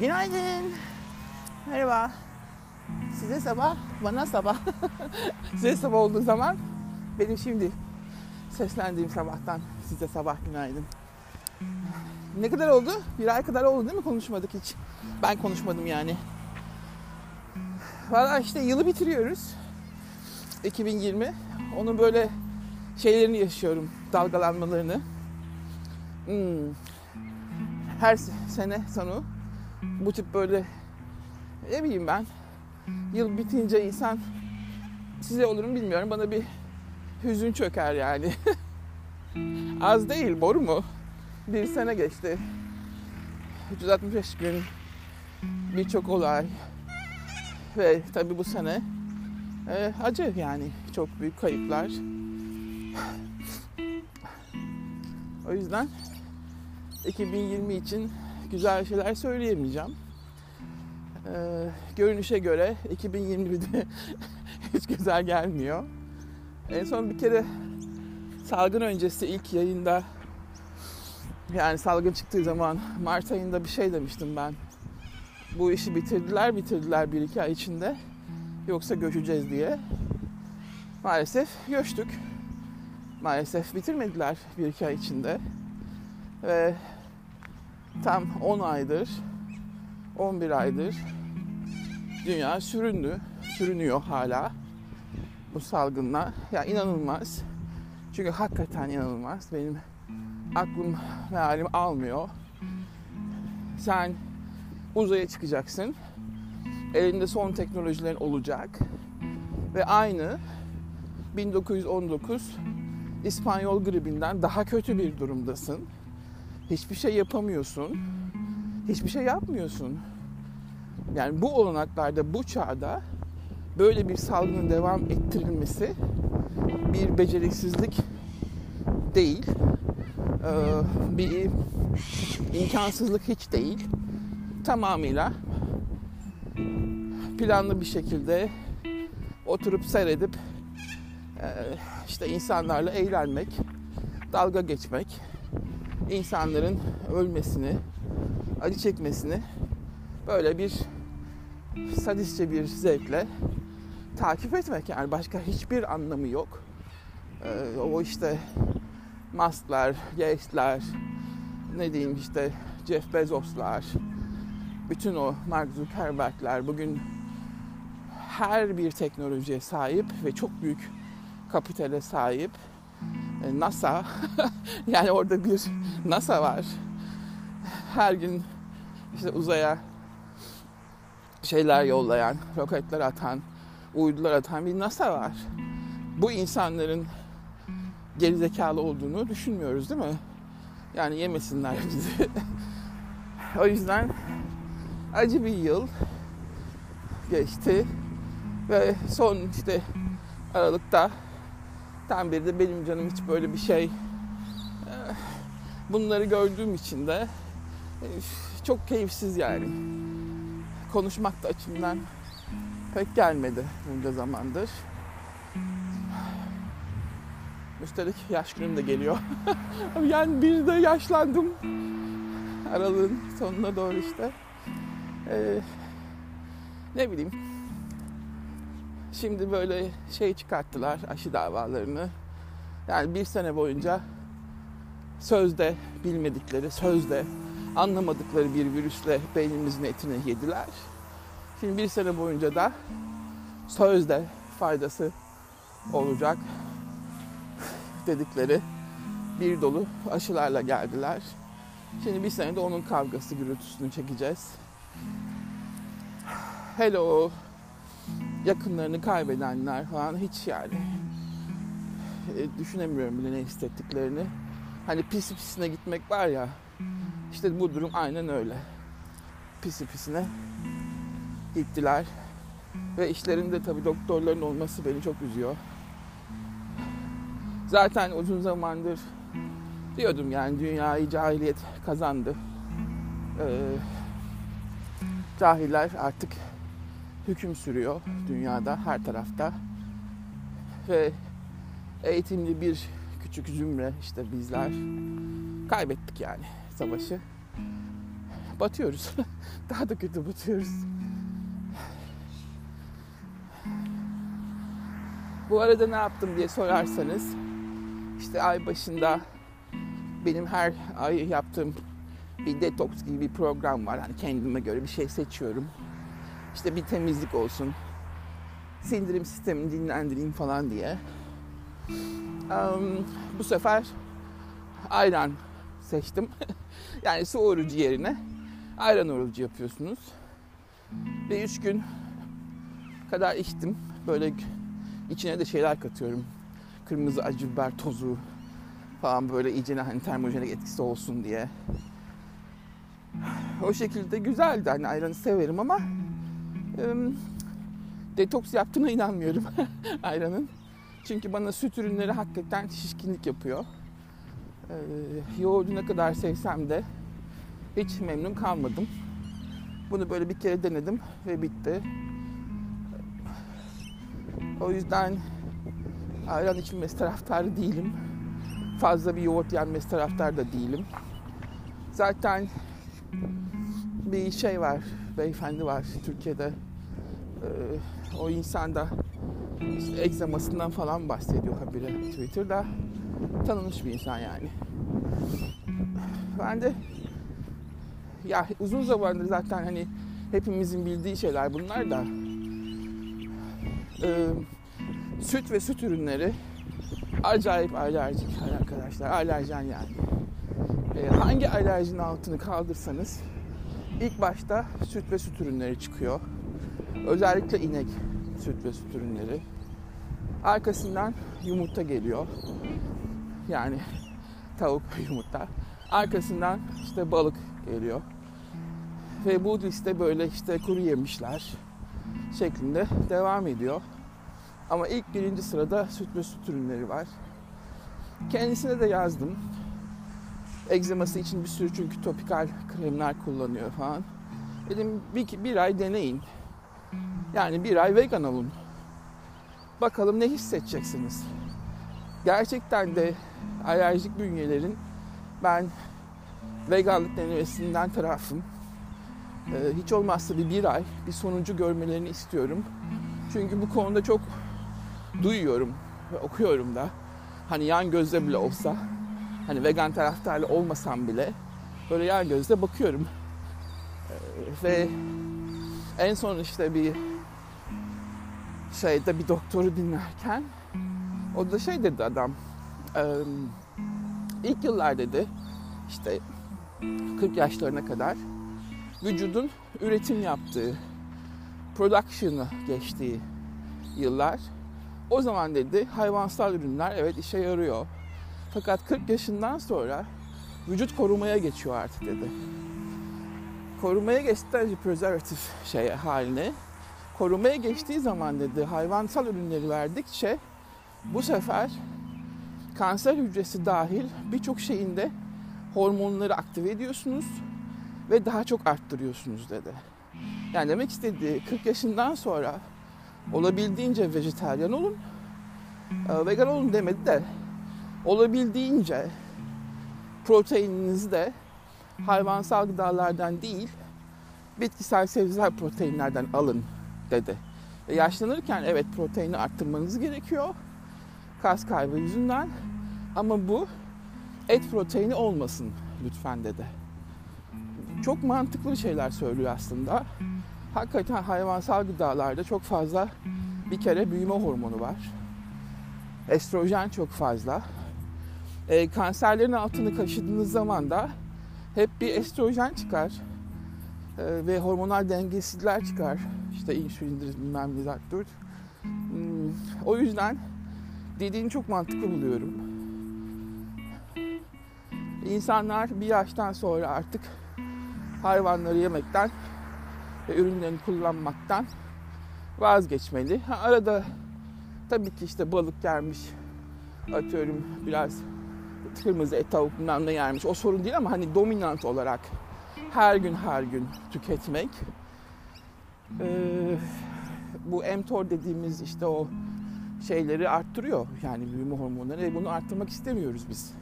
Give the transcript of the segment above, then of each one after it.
Günaydın. Merhaba. Size sabah, bana sabah. size sabah olduğu zaman benim şimdi seslendiğim sabahtan size sabah günaydın. Ne kadar oldu? Bir ay kadar oldu değil mi konuşmadık hiç? Ben konuşmadım yani. Valla işte yılı bitiriyoruz. 2020. Onun böyle şeylerini yaşıyorum. Dalgalanmalarını. Hmm. Her sene sonu bu tip böyle ne bileyim ben yıl bitince insan size olur mu bilmiyorum bana bir hüzün çöker yani. Az değil boru mu? Bir sene geçti. 365 gün birçok olay ve tabi bu sene e, acı yani çok büyük kayıplar. O yüzden 2020 için güzel şeyler söyleyemeyeceğim. Ee, görünüşe göre 2021'de hiç güzel gelmiyor. En son bir kere salgın öncesi ilk yayında yani salgın çıktığı zaman Mart ayında bir şey demiştim ben. Bu işi bitirdiler bitirdiler bir iki ay içinde. Yoksa göçeceğiz diye. Maalesef göçtük. Maalesef bitirmediler bir iki ay içinde. Ve tam 10 aydır, 11 aydır dünya süründü, sürünüyor hala bu salgınla. Ya inanılmaz. Çünkü hakikaten inanılmaz. Benim aklım ve halim almıyor. Sen uzaya çıkacaksın. Elinde son teknolojilerin olacak. Ve aynı 1919 İspanyol gribinden daha kötü bir durumdasın. Hiçbir şey yapamıyorsun. Hiçbir şey yapmıyorsun. Yani bu olanaklarda, bu çağda böyle bir salgının devam ettirilmesi bir beceriksizlik değil. Ee, bir imkansızlık hiç değil. Tamamıyla planlı bir şekilde oturup seyredip işte insanlarla eğlenmek, dalga geçmek, insanların ölmesini, acı çekmesini böyle bir sadistçe bir zevkle takip etmek yani başka hiçbir anlamı yok. Ee, o işte Musk'lar, Gates'ler, ne diyeyim işte Jeff Bezos'lar, bütün o Mark Zuckerberg'ler bugün her bir teknolojiye sahip ve çok büyük kapitale sahip. E, NASA, yani orada bir NASA var. Her gün işte uzaya şeyler yollayan, roketler atan, uydular atan bir NASA var. Bu insanların gerizekalı olduğunu düşünmüyoruz değil mi? Yani yemesinler bizi. o yüzden acı bir yıl geçti ve son işte Aralık'ta tam bir de benim canım hiç böyle bir şey bunları gördüğüm için de çok keyifsiz yani. Konuşmak da açımdan pek gelmedi bunca zamandır. Üstelik yaş günüm de geliyor. yani bir de yaşlandım. Aralığın sonuna doğru işte. Ee, ne bileyim. Şimdi böyle şey çıkarttılar aşı davalarını. Yani bir sene boyunca sözde bilmedikleri, sözde anlamadıkları bir virüsle beynimizin etini yediler. Şimdi bir sene boyunca da sözde faydası olacak dedikleri bir dolu aşılarla geldiler. Şimdi bir senede onun kavgası gürültüsünü çekeceğiz. Hello yakınlarını kaybedenler falan hiç yani e, düşünemiyorum bile ne hissettiklerini. Hani pisi pisine gitmek var ya işte bu durum aynen öyle. Pisi pisine gittiler. Ve işlerinde tabii doktorların olması beni çok üzüyor. Zaten uzun zamandır diyordum yani dünyayı cahiliyet kazandı. Ee, cahiller artık hüküm sürüyor dünyada her tarafta. Ve eğitimli bir küçük zümre işte bizler kaybettik yani savaşı. batıyoruz. Daha da kötü batıyoruz. Bu arada ne yaptım diye sorarsanız işte ay başında benim her ay yaptığım bir detoks gibi bir program var. Hani kendime göre bir şey seçiyorum. İşte bir temizlik olsun. Sindirim sistemini dinlendireyim falan diye. Um, bu sefer ayran seçtim. yani su orucu yerine ayran orucu yapıyorsunuz. Ve üç gün kadar içtim. Böyle içine de şeyler katıyorum. Kırmızı acı biber tozu falan böyle iyicene hani termojenik etkisi olsun diye. O şekilde güzeldi. Hani ayranı severim ama detoks yaptığına inanmıyorum ayranın. Çünkü bana süt ürünleri hakikaten şişkinlik yapıyor. Ee, yoğurdu ne kadar sevsem de hiç memnun kalmadım. Bunu böyle bir kere denedim ve bitti. O yüzden ayran içilmesi taraftarı değilim. Fazla bir yoğurt yenmesi taraftarı da değilim. Zaten bir şey var, beyefendi var Türkiye'de. Ee, o insan da işte egzamasından falan bahsediyor habire Twitter'da. Tanınmış bir insan yani. Ben de ya uzun zamandır zaten hani hepimizin bildiği şeyler bunlar da e, süt ve süt ürünleri acayip alerjik arkadaşlar. Alerjen yani. E, hangi alerjinin altını kaldırsanız ilk başta süt ve süt ürünleri çıkıyor. Özellikle inek süt ve süt ürünleri. Arkasından yumurta geliyor. Yani tavuk yumurta. Arkasından işte balık geliyor. Ve bu liste böyle işte kuru yemişler şeklinde devam ediyor. Ama ilk birinci sırada süt ve süt ürünleri var. Kendisine de yazdım. Egzeması için bir sürü çünkü topikal kremler kullanıyor falan. Dedim bir, bir ay deneyin. Yani bir ay vegan olun. Bakalım ne hissedeceksiniz. Gerçekten de alerjik bünyelerin ben veganlık denemesinden tarafım. Ee, hiç olmazsa bir bir ay bir sonucu görmelerini istiyorum. Çünkü bu konuda çok duyuyorum ve okuyorum da. Hani yan gözle bile olsa, hani vegan taraftarlı olmasam bile böyle yan gözle bakıyorum. Ee, ve en son işte bir şeyde bir doktoru dinlerken o da şey dedi adam ilk yıllar dedi işte 40 yaşlarına kadar vücudun üretim yaptığı production'ı geçtiği yıllar o zaman dedi hayvansal ürünler evet işe yarıyor. Fakat 40 yaşından sonra vücut korumaya geçiyor artık dedi. Korumaya geçtikten önce şey haline korumaya geçtiği zaman dedi hayvansal ürünleri verdikçe bu sefer kanser hücresi dahil birçok şeyinde hormonları aktive ediyorsunuz ve daha çok arttırıyorsunuz dedi. Yani demek istediği 40 yaşından sonra olabildiğince vejetaryen olun. E, vegan olun demedi de olabildiğince proteininizi de hayvansal gıdalardan değil bitkisel sebzesel proteinlerden alın dedi. Ve yaşlanırken evet proteini arttırmanız gerekiyor. Kas kaybı yüzünden. Ama bu et proteini olmasın lütfen dedi. Çok mantıklı şeyler söylüyor aslında. Hakikaten hayvansal gıdalarda çok fazla bir kere büyüme hormonu var. Estrojen çok fazla. E, kanserlerin altını kaşıdığınız zaman da hep bir estrojen çıkar. E, ve hormonal dengesizlikler çıkar. İşte insülindir bilmem ne zaktır. Hmm, o yüzden dediğini çok mantıklı buluyorum. İnsanlar bir yaştan sonra artık hayvanları yemekten ve ürünlerini kullanmaktan vazgeçmeli. Arada tabii ki işte balık gelmiş, atıyorum biraz kırmızı et tavuk bilmem ne yermiş. O sorun değil ama hani dominant olarak her gün her gün tüketmek e, bu mTOR dediğimiz işte o şeyleri arttırıyor. Yani büyüme hormonları. E bunu arttırmak istemiyoruz biz.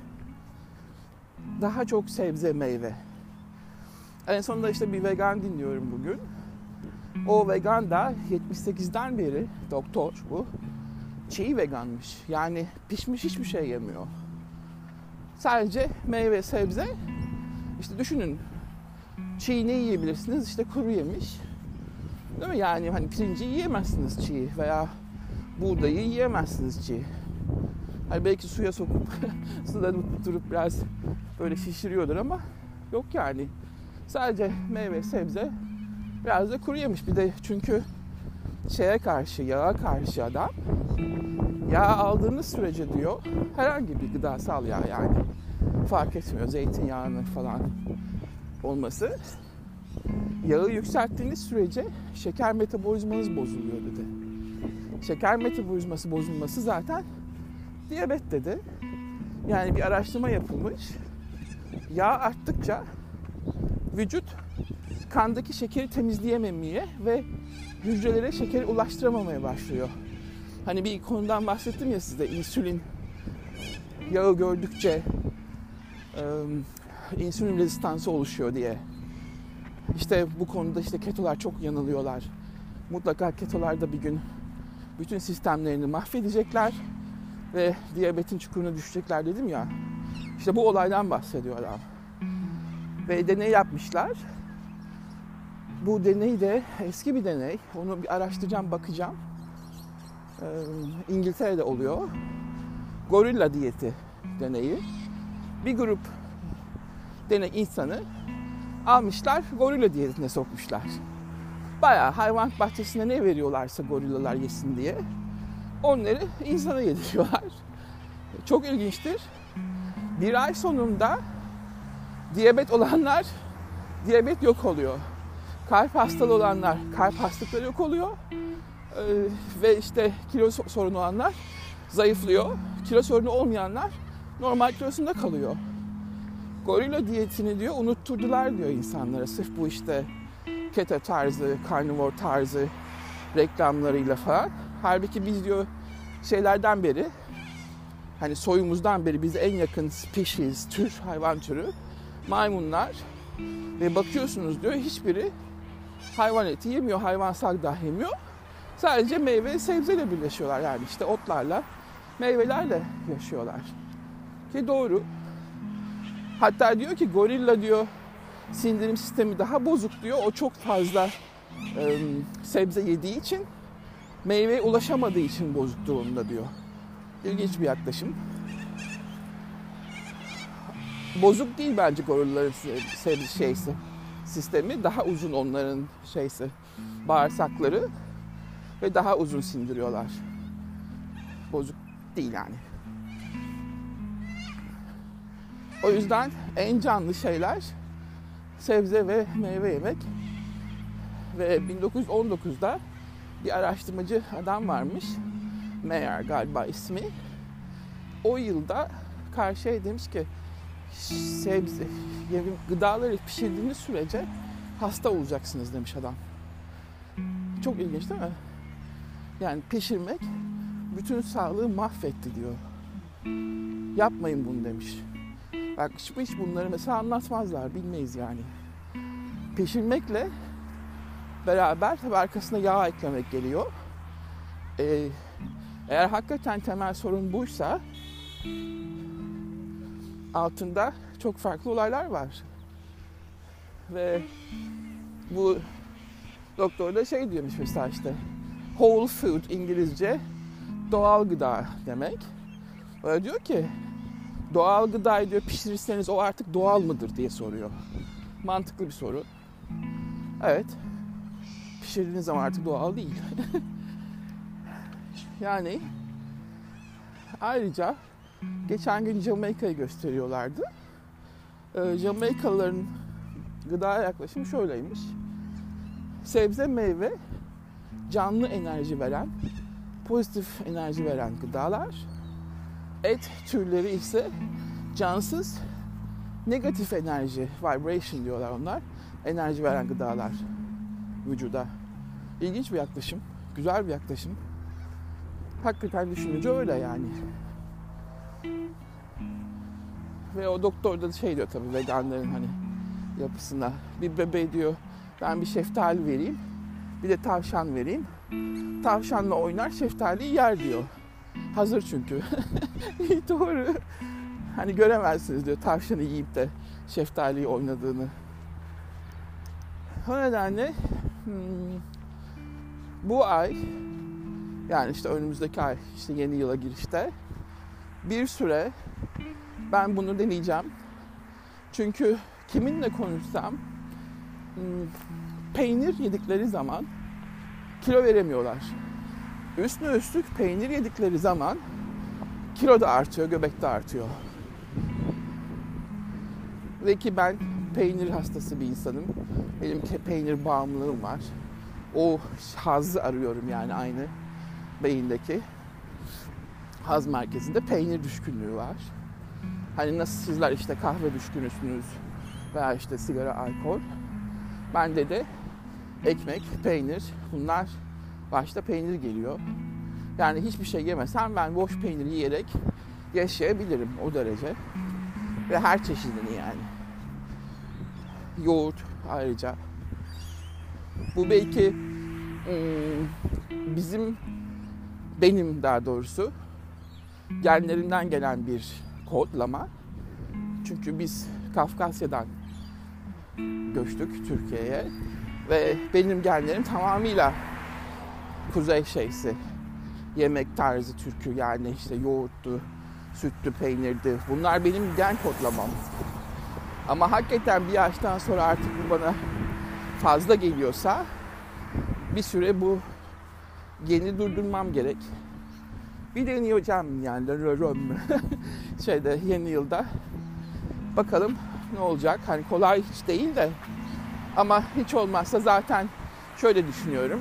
Daha çok sebze, meyve. En sonunda işte bir vegan dinliyorum bugün. O vegan da 78'den beri doktor bu. Çiğ veganmış. Yani pişmiş hiçbir şey yemiyor. Sadece meyve, sebze. İşte düşünün çiğ ne yiyebilirsiniz? İşte kuru yemiş. Değil mi? Yani hani pirinci yiyemezsiniz çiğ veya buğdayı yiyemezsiniz çiğ. Hani belki suya sokup suda durup biraz böyle şişiriyordur ama yok yani. Sadece meyve, sebze biraz da kuru yemiş. Bir de çünkü şeye karşı, yağa karşı adam yağ aldığınız sürece diyor herhangi bir gıdasal yağ yani fark etmiyor zeytinyağını falan olması yağı yükselttiğiniz sürece şeker metabolizmanız bozuluyor dedi. Şeker metabolizması bozulması zaten diyabet dedi. Yani bir araştırma yapılmış. Yağ arttıkça vücut kandaki şekeri temizleyememeye ve hücrelere şekeri ulaştıramamaya başlıyor. Hani bir konudan bahsettim ya size insülin yağı gördükçe insülin rezistansı oluşuyor diye. İşte bu konuda işte ketolar çok yanılıyorlar. Mutlaka ketolar da bir gün bütün sistemlerini mahvedecekler ve diyabetin çukuruna düşecekler dedim ya. İşte bu olaydan bahsediyorlar. Ve deney yapmışlar. Bu deney de eski bir deney. Onu bir araştıracağım, bakacağım. Ee, İngiltere'de oluyor. Gorilla diyeti deneyi. Bir grup deney insanı almışlar, gorilla diyetine sokmuşlar. Bayağı hayvan bahçesinde ne veriyorlarsa gorillalar yesin diye onları insana yediriyorlar. Çok ilginçtir. Bir ay sonunda diyabet olanlar diyabet yok oluyor. Kalp hastalığı olanlar kalp hastalıkları yok oluyor. Ee, ve işte kilo sorunu olanlar zayıflıyor. Kilo sorunu olmayanlar normal kilosunda kalıyor. Gorilla diyetini diyor unutturdular diyor insanlara. Sırf bu işte keto tarzı, karnivor tarzı reklamlarıyla falan. Halbuki biz diyor şeylerden beri hani soyumuzdan beri bize en yakın species, tür, hayvan türü maymunlar ve bakıyorsunuz diyor hiçbiri hayvan eti yemiyor, hayvansal gıda yemiyor. Sadece meyve sebzeyle birleşiyorlar yani işte otlarla, meyvelerle yaşıyorlar. Ki doğru. Hatta diyor ki gorilla diyor sindirim sistemi daha bozuk diyor. O çok fazla e, sebze yediği için meyveye ulaşamadığı için bozuk durumda diyor. İlginç bir yaklaşım. Bozuk değil bence gorillaların sebze şeysi sistemi. Daha uzun onların şeysi bağırsakları ve daha uzun sindiriyorlar. Bozuk değil yani. O yüzden en canlı şeyler sebze ve meyve yemek. Ve 1919'da bir araştırmacı adam varmış. Mayer galiba ismi. O yılda karşıya demiş ki sebze, gıdaları pişirdiğiniz sürece hasta olacaksınız demiş adam. Çok ilginç değil mi? Yani pişirmek bütün sağlığı mahvetti diyor. Yapmayın bunu demiş. Bak hiç bunları mesela anlatmazlar, bilmeyiz yani. Pişirmekle beraber tabi arkasına yağ eklemek geliyor. Ee, eğer hakikaten temel sorun buysa altında çok farklı olaylar var. Ve bu doktor da şey diyormuş mesela işte whole food İngilizce doğal gıda demek. Öyle diyor ki doğal gıdayı diyor pişirirseniz o artık doğal mıdır diye soruyor. Mantıklı bir soru. Evet. Pişirdiğiniz zaman artık doğal değil. yani ayrıca geçen gün Jamaika'yı gösteriyorlardı. Ee, Jamaikalıların gıdaya yaklaşımı şöyleymiş. Sebze, meyve, canlı enerji veren, pozitif enerji veren gıdalar et türleri ise cansız negatif enerji, vibration diyorlar onlar. Enerji veren gıdalar vücuda. İlginç bir yaklaşım, güzel bir yaklaşım. Hakikaten düşününce öyle yani. Ve o doktor da şey diyor tabii veganların hani yapısına. Bir bebe diyor ben bir şeftali vereyim. Bir de tavşan vereyim. Tavşanla oynar şeftaliyi yer diyor. Hazır çünkü. Doğru. Hani göremezsiniz diyor tavşanı yiyip de şeftaliyi oynadığını. O nedenle hmm, bu ay yani işte önümüzdeki ay işte yeni yıla girişte bir süre ben bunu deneyeceğim. Çünkü kiminle konuşsam hmm, peynir yedikleri zaman kilo veremiyorlar. Üstüne üstlük peynir yedikleri zaman kilo da artıyor, göbek de artıyor. Ve ki ben peynir hastası bir insanım. Benim peynir bağımlılığım var. O hazzı arıyorum yani aynı beyindeki haz merkezinde peynir düşkünlüğü var. Hani nasıl sizler işte kahve düşkünüsünüz veya işte sigara, alkol. Bende de ekmek, peynir bunlar başta peynir geliyor. Yani hiçbir şey yemesem ben boş peynir yiyerek yaşayabilirim o derece. Ve her çeşidini yani. Yoğurt ayrıca. Bu belki bizim benim daha doğrusu genlerimden gelen bir kodlama. Çünkü biz Kafkasya'dan göçtük Türkiye'ye ve benim genlerim tamamıyla kuzey şeysi yemek tarzı türkü yani işte yoğurttu, sütlü peynirdi. Bunlar benim gen kodlamam. Ama hakikaten bir yaştan sonra artık bu bana fazla geliyorsa bir süre bu geni durdurmam gerek. Bir deneyeceğim yani şeyde yeni yılda. Bakalım ne olacak. Hani kolay hiç değil de ama hiç olmazsa zaten şöyle düşünüyorum.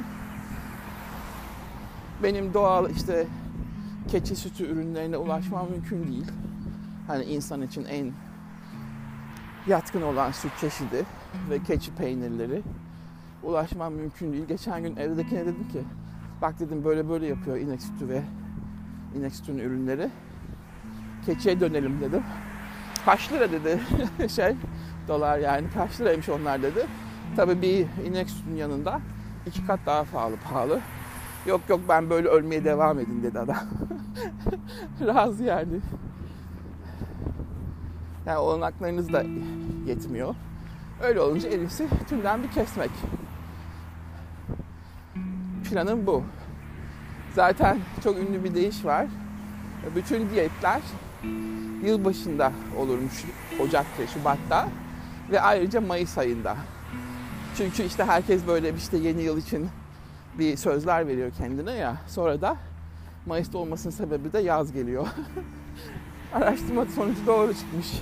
Benim doğal işte keçi sütü ürünlerine ulaşmam mümkün değil. Hani insan için en yatkın olan süt çeşidi ve keçi peynirleri ulaşmam mümkün değil. Geçen gün evdekine dedim ki bak dedim böyle böyle yapıyor inek sütü ve inek sütünün ürünleri. Keçiye dönelim dedim. Kaç lira dedi şey dolar yani kaç liraymış onlar dedi. Tabii bir inek sütünün yanında iki kat daha pahalı pahalı. Yok yok ben böyle ölmeye devam edin dedi adam. Razı yani. Yani olanaklarınız da yetmiyor. Öyle olunca en tümden bir kesmek. Planım bu. Zaten çok ünlü bir deyiş var. Bütün diyetler yılbaşında olurmuş Ocak'ta, Şubat'ta ve ayrıca Mayıs ayında. Çünkü işte herkes böyle işte yeni yıl için bir sözler veriyor kendine ya. Sonra da Mayıs'ta olmasının sebebi de yaz geliyor. Araştırma sonucu doğru çıkmış.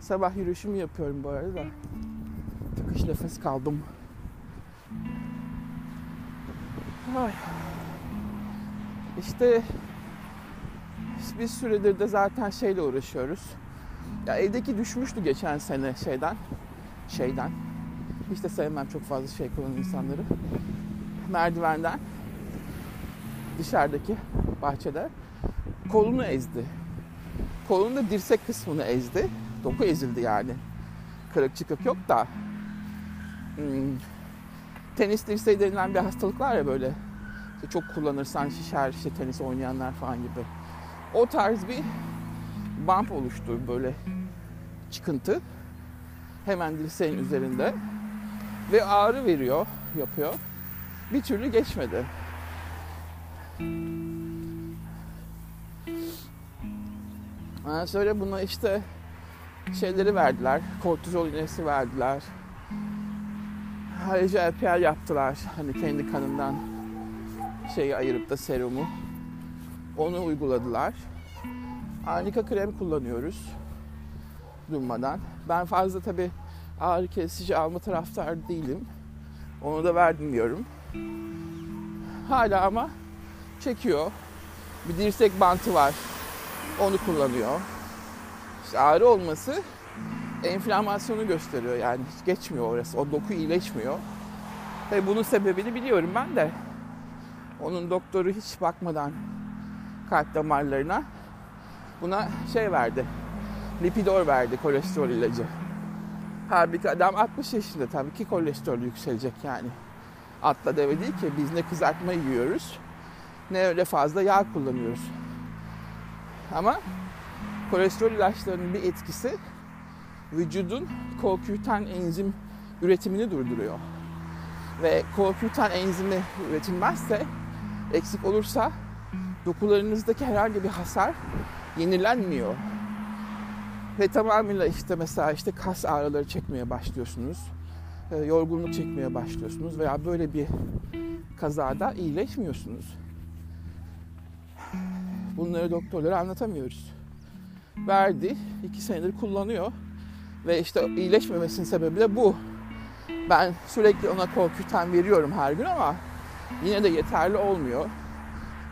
Sabah yürüyüşümü yapıyorum bu arada. Tıkış nefes kaldım. Ay. İşte bir süredir de zaten şeyle uğraşıyoruz. Ya evdeki düşmüştü geçen sene şeyden. Şeyden. Hiç de sevmem çok fazla şey kullanan insanları. Merdivenden dışarıdaki bahçede kolunu ezdi. Kolunun da dirsek kısmını ezdi. Doku ezildi yani. Kırık çıkık yok da. Hmm. Tenis dirseği denilen bir hastalık var ya böyle. İşte çok kullanırsan şişer işte tenis oynayanlar falan gibi. O tarz bir bump oluştu böyle çıkıntı. Hemen dirseğin üzerinde. Ve ağrı veriyor, yapıyor. Bir türlü geçmedi. Ondan sonra buna işte şeyleri verdiler. Kortizol iğnesi verdiler. Ayrıca LPR yaptılar. Hani kendi kanından şeyi ayırıp da serumu. Onu uyguladılar. Arnika krem kullanıyoruz durmadan. Ben fazla tabi ağrı kesici alma taraftar değilim. Onu da vermiyorum. Hala ama çekiyor. Bir dirsek bantı var. Onu kullanıyor. İşte ağrı olması enflamasyonu gösteriyor yani hiç geçmiyor orası. O doku iyileşmiyor. Ve bunun sebebini biliyorum ben de. Onun doktoru hiç bakmadan kalp damarlarına buna şey verdi. Lipidor verdi kolesterol ilacı. Halbuki adam 60 yaşında tabii ki kolesterol yükselecek yani. Atla deve değil ki biz ne kızartma yiyoruz ne öyle fazla yağ kullanıyoruz. Ama kolesterol ilaçlarının bir etkisi vücudun CoQ10 enzim üretimini durduruyor. Ve CoQ10 enzimi üretilmezse, eksik olursa dokularınızdaki herhangi bir hasar yenilenmiyor. Ve tamamıyla işte mesela işte kas ağrıları çekmeye başlıyorsunuz. E, yorgunluk çekmeye başlıyorsunuz veya böyle bir kazada iyileşmiyorsunuz. Bunları doktorlara anlatamıyoruz. Verdi, iki senedir kullanıyor ve işte iyileşmemesinin sebebi de bu. Ben sürekli ona korkutan veriyorum her gün ama yine de yeterli olmuyor.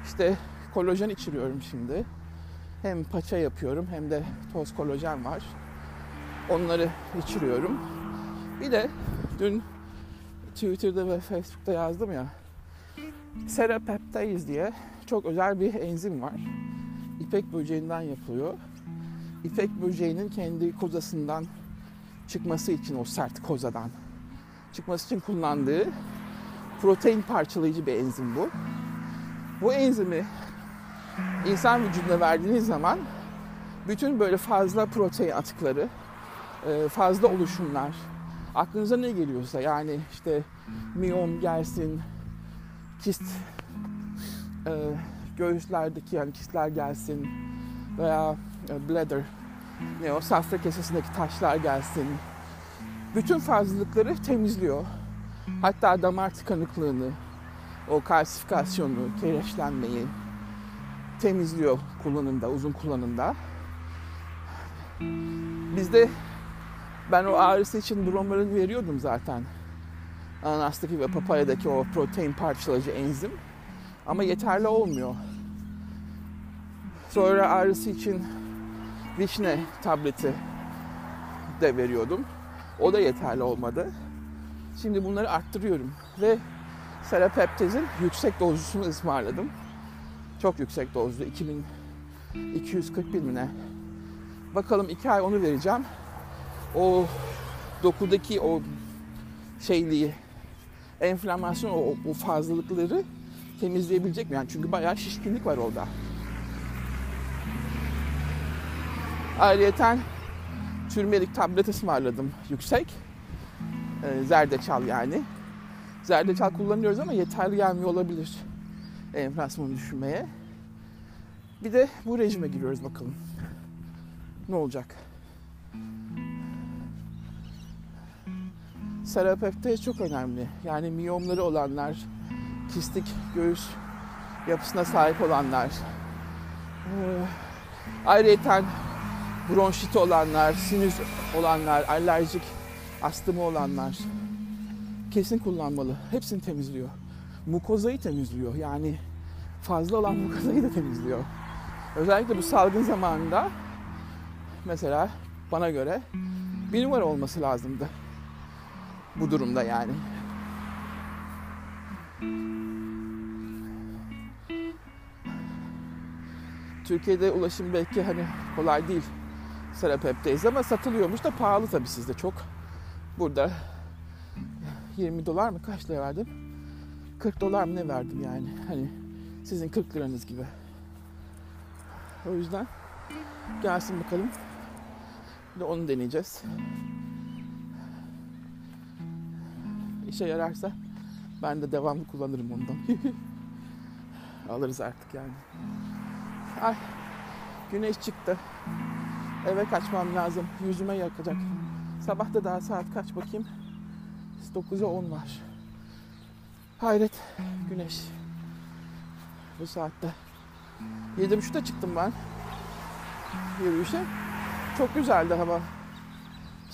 İşte kolajen içiriyorum şimdi. Hem paça yapıyorum hem de toz kolajen var. Onları içiriyorum. Bir de dün Twitter'da ve Facebook'ta yazdım ya. Serapeptase diye çok özel bir enzim var. İpek böceğinden yapılıyor. İpek böceğinin kendi kozasından çıkması için o sert kozadan çıkması için kullandığı protein parçalayıcı bir enzim bu. Bu enzimi insan vücuduna verdiğiniz zaman bütün böyle fazla protein atıkları, e, fazla oluşumlar, aklınıza ne geliyorsa yani işte miyom gelsin, kist e, göğüslerdeki yani kistler gelsin veya e, bladder ne o safra kesesindeki taşlar gelsin. Bütün fazlalıkları temizliyor. Hatta damar tıkanıklığını, o kalsifikasyonu, kireçlenmeyi temizliyor kullanımda, uzun kullanımda. Bizde ben o ağrısı için bromorin veriyordum zaten. Ananastaki ve papayadaki o protein parçalayıcı enzim. Ama yeterli olmuyor. Sonra ağrısı için vişne tableti de veriyordum. O da yeterli olmadı. Şimdi bunları arttırıyorum ve serapeptezin yüksek dozlusunu ısmarladım. Çok yüksek dozlu 2241 mi ne? Bakalım iki ay onu vereceğim. O dokudaki o şeyliği, enflamasyon, o, o fazlalıkları temizleyebilecek mi? Yani çünkü bayağı şişkinlik var orada. Ayrıyeten türmerik tablet ısmarladım yüksek. Ee, zerdeçal yani. Zerdeçal kullanıyoruz ama yeterli gelmiyor olabilir enflasyonu düşürmeye. Bir de bu rejime giriyoruz bakalım. Ne olacak? Serapepte çok önemli. Yani miyomları olanlar, kistik göğüs yapısına sahip olanlar, ee, ayrıca bronşiti olanlar, sinüs olanlar, alerjik astımı olanlar kesin kullanmalı. Hepsini temizliyor. Mukozayı temizliyor. Yani fazla olan mukozayı da temizliyor. Özellikle bu salgın zamanında mesela bana göre bir numara olması lazımdı. Bu durumda yani. Türkiye'de ulaşım belki hani kolay değil Serapep'teyiz ama satılıyormuş da pahalı tabii sizde çok. Burada 20 dolar mı kaç lira verdim? 40 dolar mı ne verdim yani? Hani sizin 40 liranız gibi. O yüzden gelsin bakalım. Bir de onu deneyeceğiz. İşe yararsa ben de devamlı kullanırım ondan. Alırız artık yani. Ay güneş çıktı. Eve kaçmam lazım. Yüzüme yakacak. Sabah da daha saat kaç bakayım. 9'a 10 var. Hayret güneş. Bu saatte. 7.30'da çıktım ben. Yürüyüşe. Çok güzeldi hava.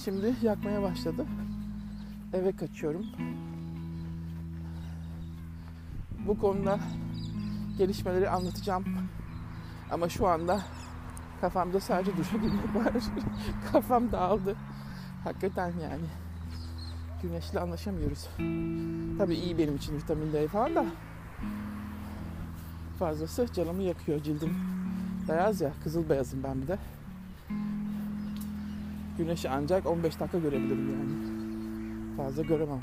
Şimdi yakmaya başladı. Eve kaçıyorum. Bu konuda gelişmeleri anlatacağım. Ama şu anda kafamda sadece düşebilmek var. Kafam dağıldı. Hakikaten yani. Güneşle anlaşamıyoruz. Tabii iyi benim için vitamin D falan da. Fazlası canımı yakıyor cildim. Beyaz ya, kızıl beyazım ben bir de. Güneşi ancak 15 dakika görebilirim yani. Fazla göremem.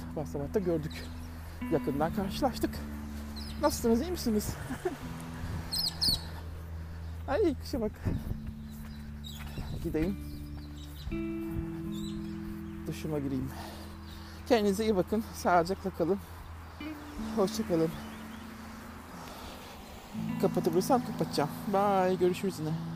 Sabah sabah da gördük. Yakından karşılaştık. Nasılsınız iyi misiniz? Ay kışa bak. Gideyim. Duşuma gireyim. Kendinize iyi bakın. Sağlıcakla kalın. Hoşçakalın. Kapatabilirsem kapatacağım. Bye. Görüşürüz yine.